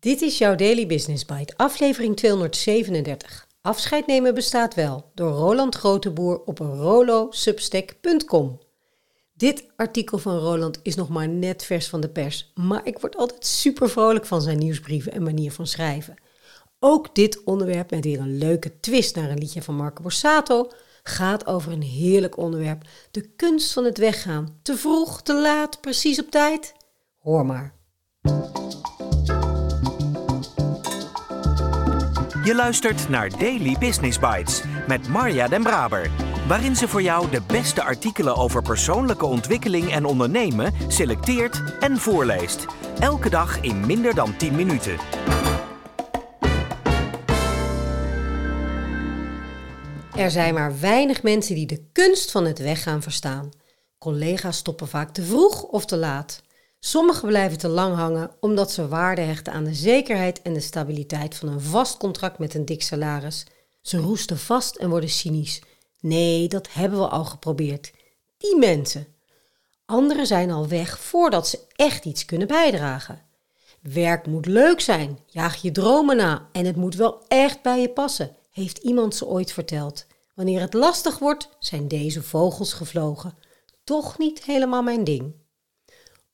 Dit is jouw Daily Business Bite, aflevering 237. Afscheid nemen bestaat wel, door Roland Groteboer op rolosubstack.com. Dit artikel van Roland is nog maar net vers van de pers, maar ik word altijd super vrolijk van zijn nieuwsbrieven en manier van schrijven. Ook dit onderwerp met weer een leuke twist naar een liedje van Marco Borsato gaat over een heerlijk onderwerp: de kunst van het weggaan. Te vroeg, te laat, precies op tijd? Hoor maar. Je luistert naar Daily Business Bites met Marja Den Braber, waarin ze voor jou de beste artikelen over persoonlijke ontwikkeling en ondernemen selecteert en voorleest. Elke dag in minder dan 10 minuten. Er zijn maar weinig mensen die de kunst van het weggaan verstaan. Collega's stoppen vaak te vroeg of te laat. Sommigen blijven te lang hangen omdat ze waarde hechten aan de zekerheid en de stabiliteit van een vast contract met een dik salaris. Ze roesten vast en worden cynisch. Nee, dat hebben we al geprobeerd. Die mensen. Anderen zijn al weg voordat ze echt iets kunnen bijdragen. Werk moet leuk zijn, jaag je dromen na en het moet wel echt bij je passen, heeft iemand ze ooit verteld. Wanneer het lastig wordt, zijn deze vogels gevlogen. Toch niet helemaal mijn ding.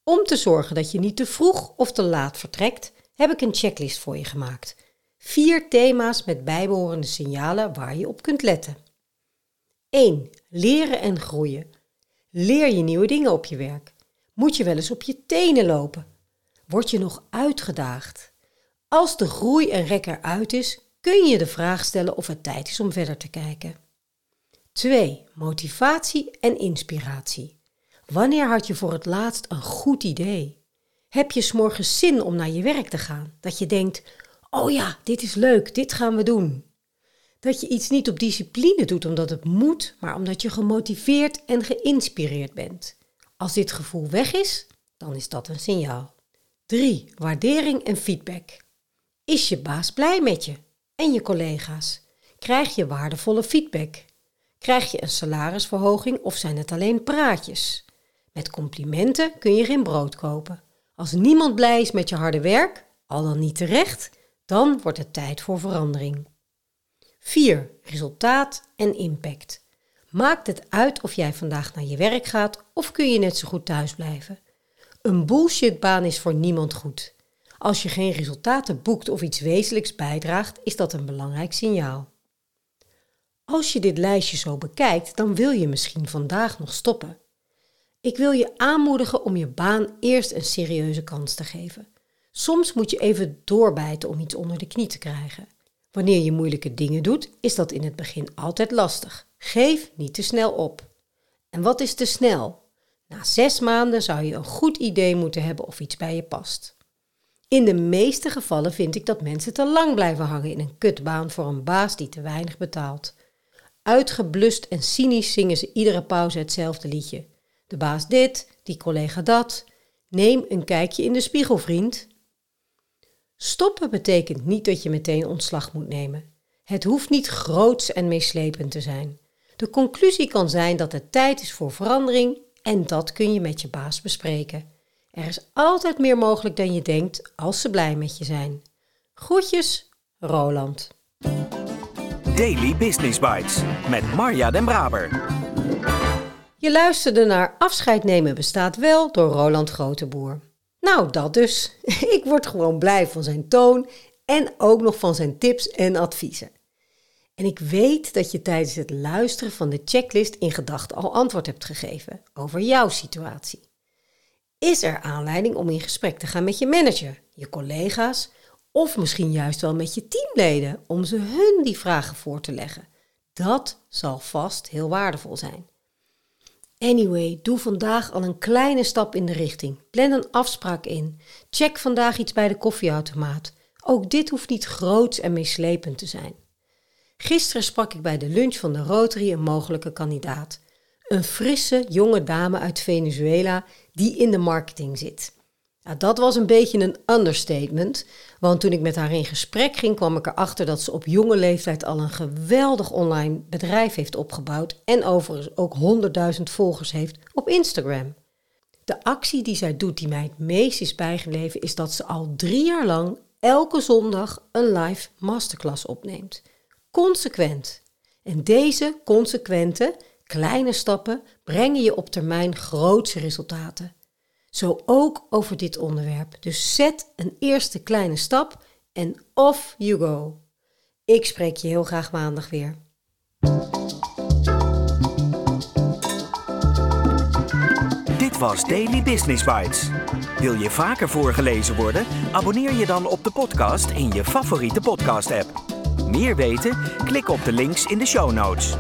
Om te zorgen dat je niet te vroeg of te laat vertrekt, heb ik een checklist voor je gemaakt. Vier thema's met bijbehorende signalen waar je op kunt letten. 1. Leren en groeien. Leer je nieuwe dingen op je werk. Moet je wel eens op je tenen lopen? Word je nog uitgedaagd? Als de groei en rek eruit is, kun je de vraag stellen of het tijd is om verder te kijken. 2. Motivatie en inspiratie. Wanneer had je voor het laatst een goed idee? Heb je s'morgens zin om naar je werk te gaan? Dat je denkt: oh ja, dit is leuk, dit gaan we doen. Dat je iets niet op discipline doet omdat het moet, maar omdat je gemotiveerd en geïnspireerd bent. Als dit gevoel weg is, dan is dat een signaal. 3. Waardering en feedback. Is je baas blij met je en je collega's? Krijg je waardevolle feedback? Krijg je een salarisverhoging of zijn het alleen praatjes? Met complimenten kun je geen brood kopen. Als niemand blij is met je harde werk, al dan niet terecht, dan wordt het tijd voor verandering. 4. Resultaat en impact. Maakt het uit of jij vandaag naar je werk gaat of kun je net zo goed thuis blijven? Een bullshitbaan is voor niemand goed. Als je geen resultaten boekt of iets wezenlijks bijdraagt, is dat een belangrijk signaal. Als je dit lijstje zo bekijkt, dan wil je misschien vandaag nog stoppen. Ik wil je aanmoedigen om je baan eerst een serieuze kans te geven. Soms moet je even doorbijten om iets onder de knie te krijgen. Wanneer je moeilijke dingen doet, is dat in het begin altijd lastig. Geef niet te snel op. En wat is te snel? Na zes maanden zou je een goed idee moeten hebben of iets bij je past. In de meeste gevallen vind ik dat mensen te lang blijven hangen in een kutbaan voor een baas die te weinig betaalt. Uitgeblust en cynisch zingen ze iedere pauze hetzelfde liedje. De baas dit, die collega dat. Neem een kijkje in de spiegel, vriend. Stoppen betekent niet dat je meteen ontslag moet nemen. Het hoeft niet groots en meeslepend te zijn. De conclusie kan zijn dat het tijd is voor verandering en dat kun je met je baas bespreken. Er is altijd meer mogelijk dan je denkt als ze blij met je zijn. Groetjes, Roland. Daily Business Bites met Marja Den Braber. Je luisterde naar Afscheid nemen bestaat wel door Roland Groteboer. Nou, dat dus. Ik word gewoon blij van zijn toon en ook nog van zijn tips en adviezen. En ik weet dat je tijdens het luisteren van de checklist in gedachten al antwoord hebt gegeven over jouw situatie. Is er aanleiding om in gesprek te gaan met je manager, je collega's of misschien juist wel met je teamleden om ze hun die vragen voor te leggen? Dat zal vast heel waardevol zijn. Anyway, doe vandaag al een kleine stap in de richting. Plan een afspraak in. Check vandaag iets bij de koffieautomaat. Ook dit hoeft niet groots en meeslepend te zijn. Gisteren sprak ik bij de lunch van de Rotary een mogelijke kandidaat. Een frisse jonge dame uit Venezuela die in de marketing zit. Nou, dat was een beetje een understatement, want toen ik met haar in gesprek ging, kwam ik erachter dat ze op jonge leeftijd al een geweldig online bedrijf heeft opgebouwd en overigens ook 100.000 volgers heeft op Instagram. De actie die zij doet, die mij het meest is bijgebleven, is dat ze al drie jaar lang elke zondag een live masterclass opneemt. Consequent. En deze consequente, kleine stappen brengen je op termijn grootse resultaten. Zo ook over dit onderwerp. Dus zet een eerste kleine stap en off you go. Ik spreek je heel graag maandag weer. Dit was Daily Business Bites. Wil je vaker voorgelezen worden? Abonneer je dan op de podcast in je favoriete podcast-app. Meer weten? Klik op de links in de show notes.